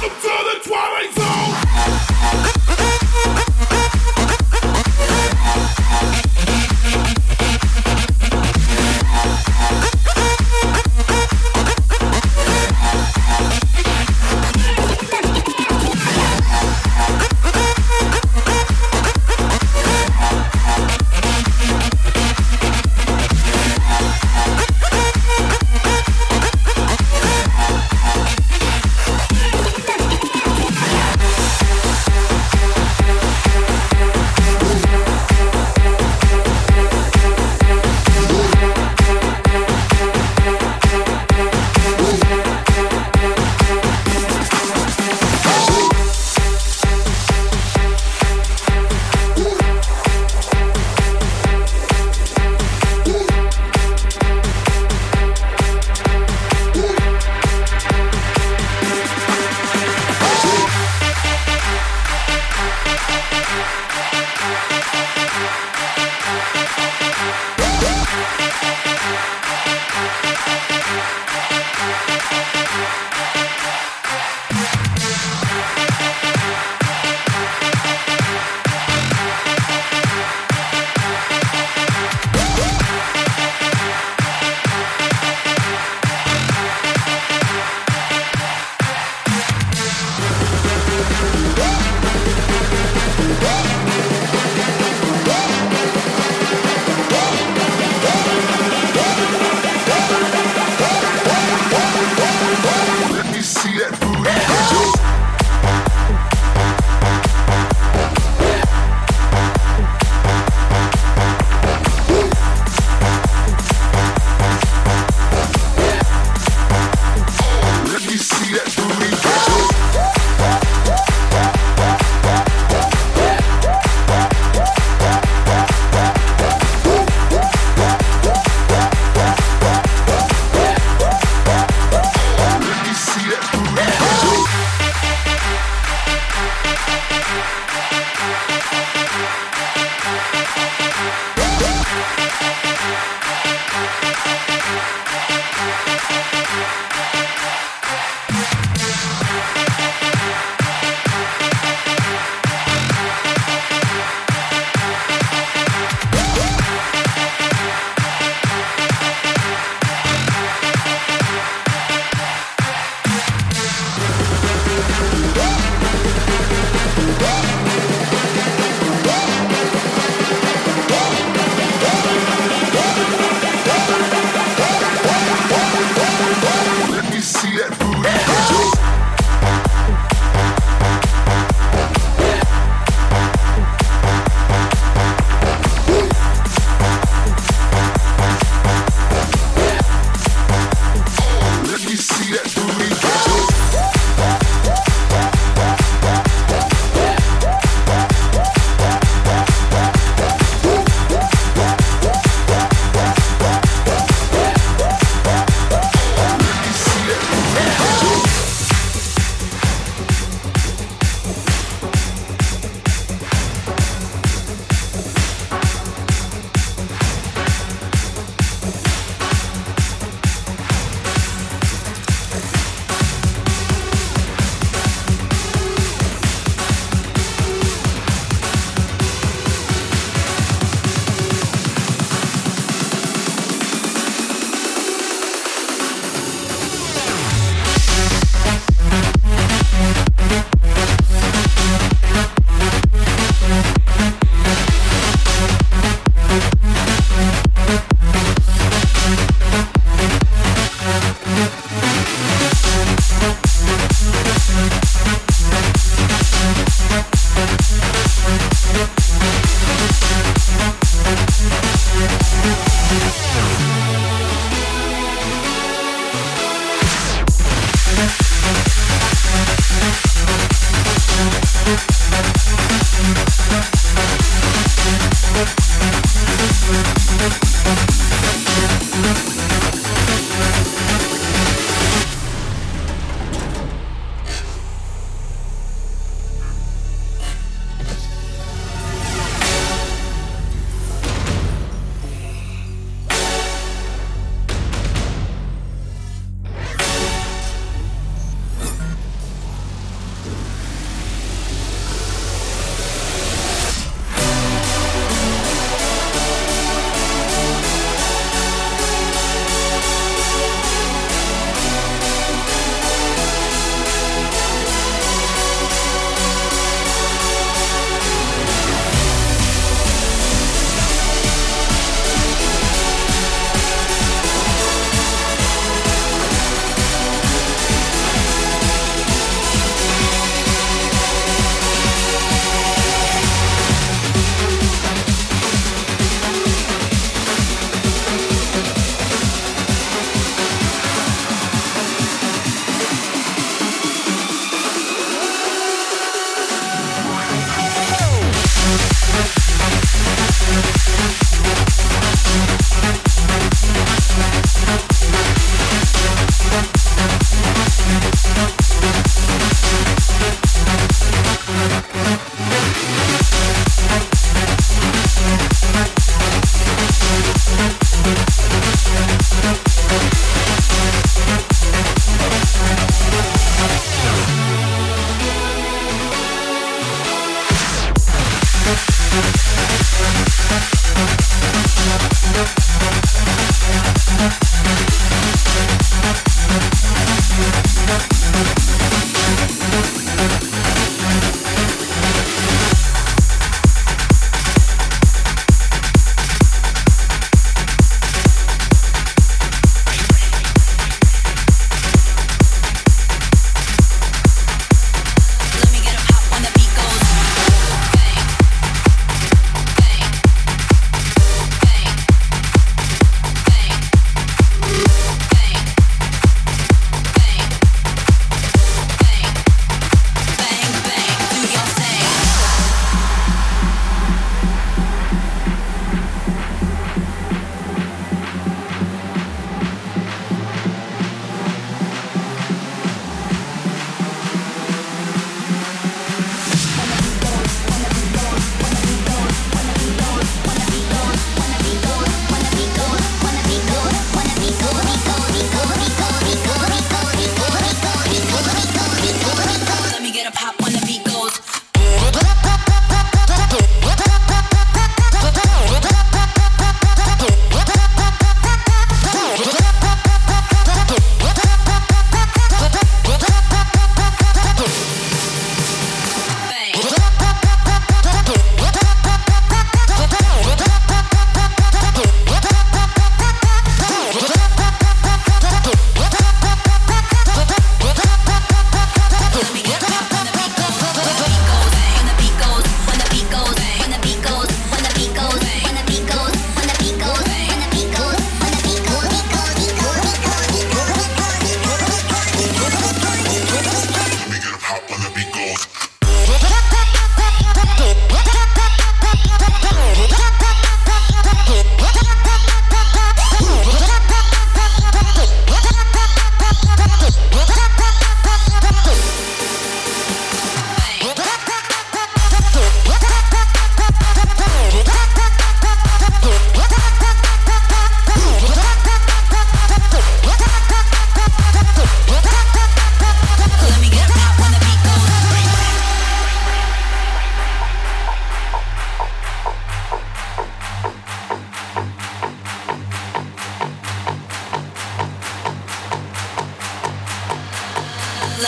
Welcome to the Twilight Zone.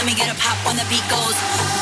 When the beat goes,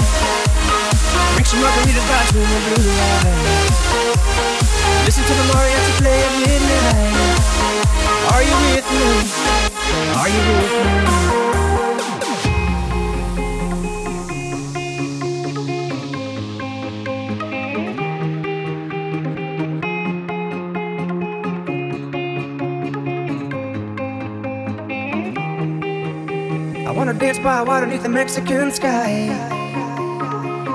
Some margaritas by swinging blue. Listen to the mariachi play at midnight. Are you with me? Are you with me? I wanna dance by water beneath the Mexican sky.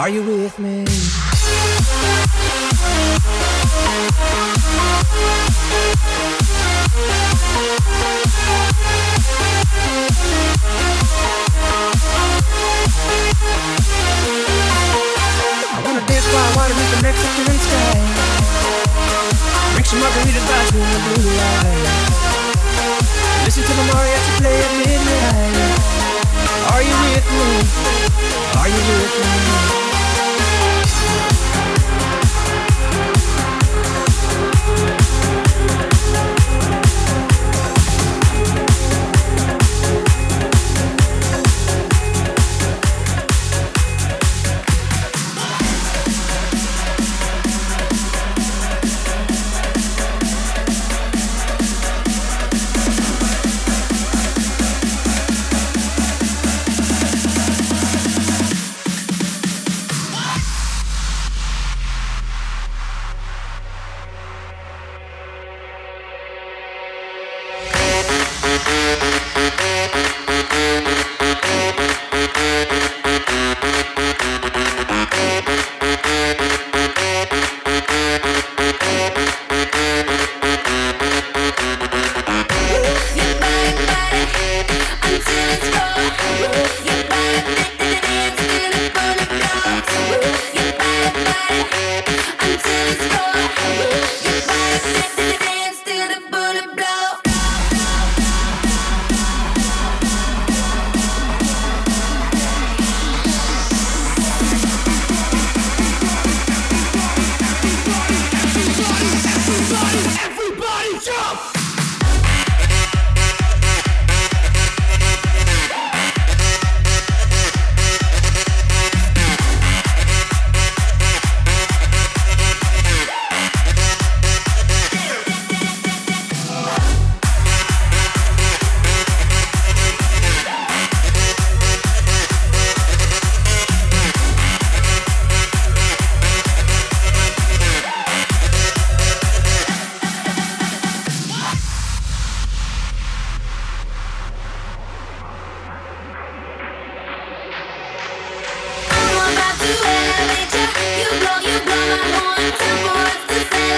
Are you with me? Are you with me? Are you with me?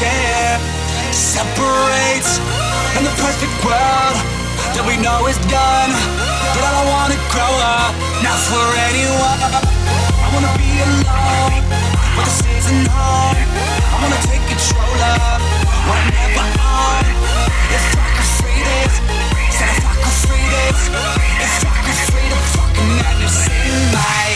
love separates. In the perfect world that we know is done, but I don't wanna grow up, not for anyone. I wanna be alone, with the season home. I wanna take control of what I'm never on. If I could free this, said if I could free this, if I could free the fucking madness in my.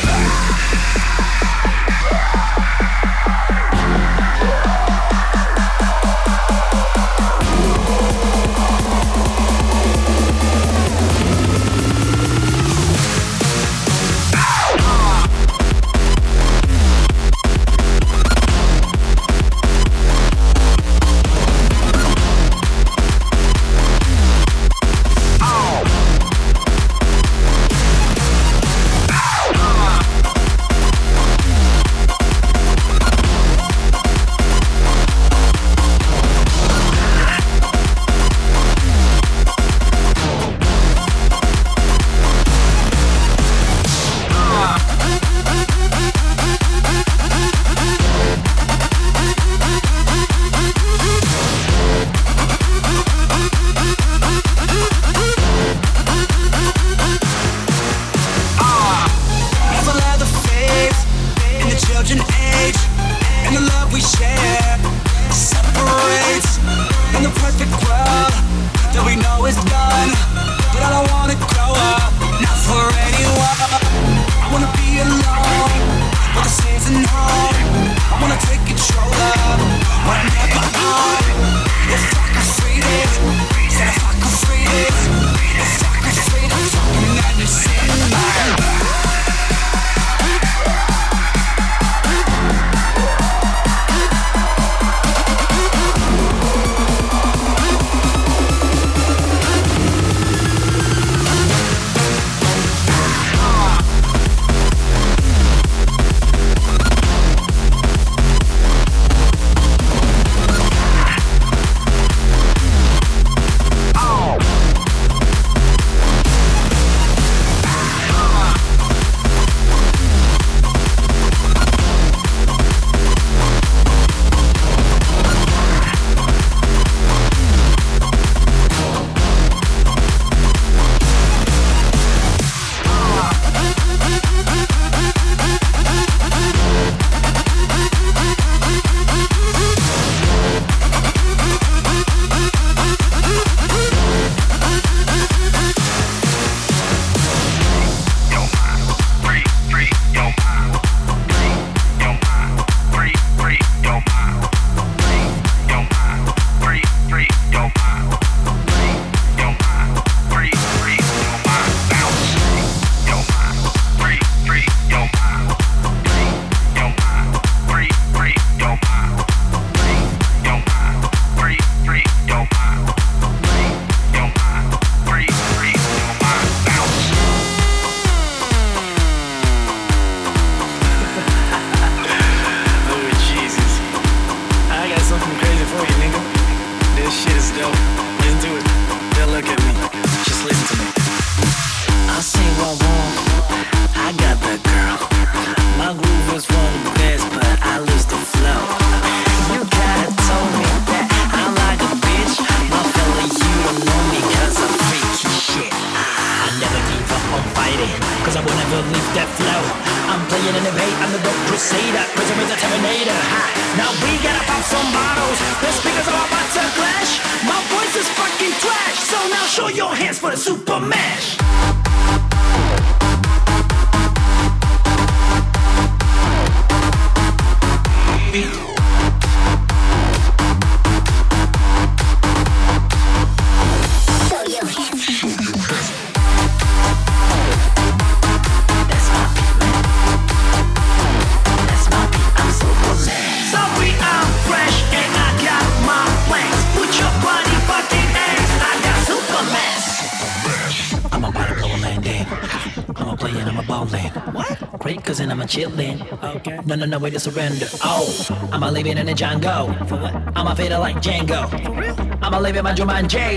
Chillin'. Okay. No, no, no, way to surrender. Oh, I'm a living in a Django. For what? I'ma a fiddle like Django. For real? I'ma a living my Jumanji.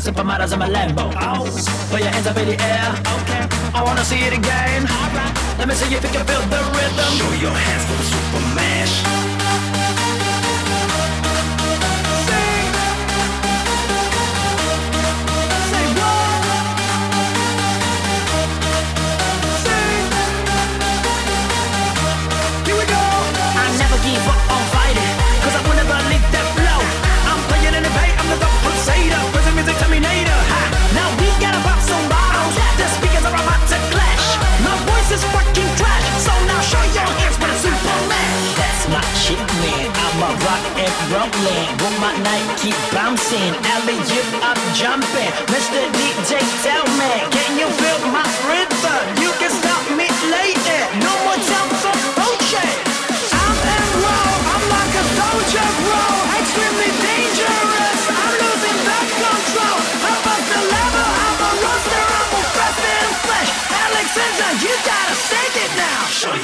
Supermodels in my Lambo. Oh. Put your hands up in the air. Okay. I wanna see it again. Alright. Let me see if you can feel the rhythm. Show your hands for the super mash. is fucking trash. So now show your hands with a Superman. That's my shit, man. I'm a rock and roll man. With my night keep bouncing. Alley you, I'm jumping. Mr. DJ, tell me, can you feel my rhythm? You can stop me later. No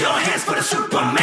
your hands for the Superman.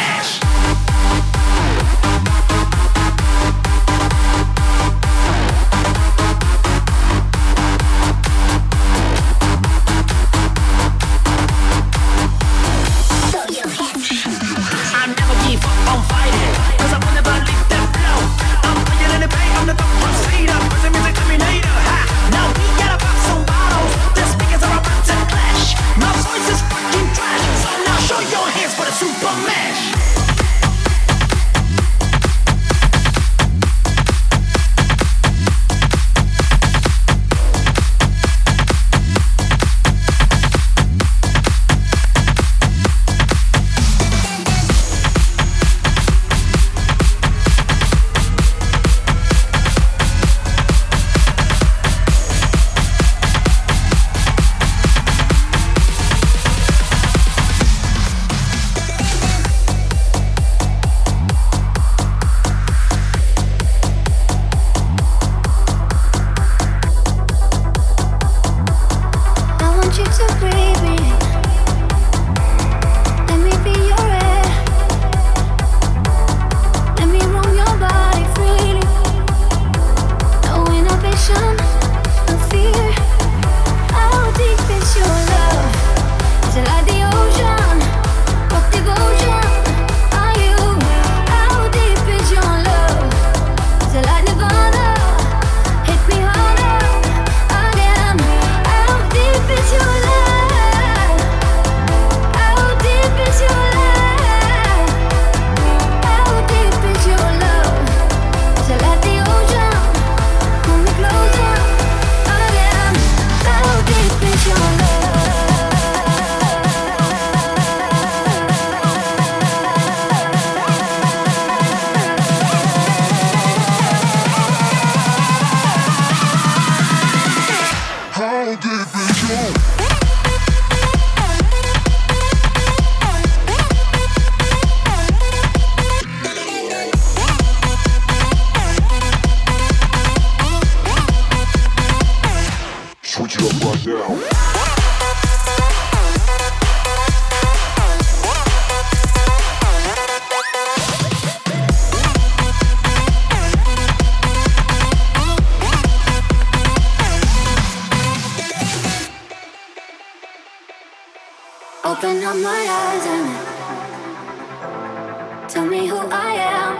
Tell me who I am.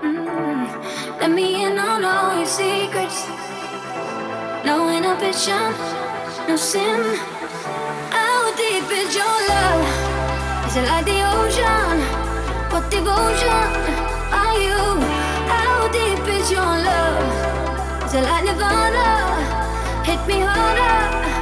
Mm. Let me in on all your secrets. No inhibition, no sin. How deep is your love? Is it like the ocean? What devotion are you? How deep is your love? Is it like Nirvana? Hit me harder.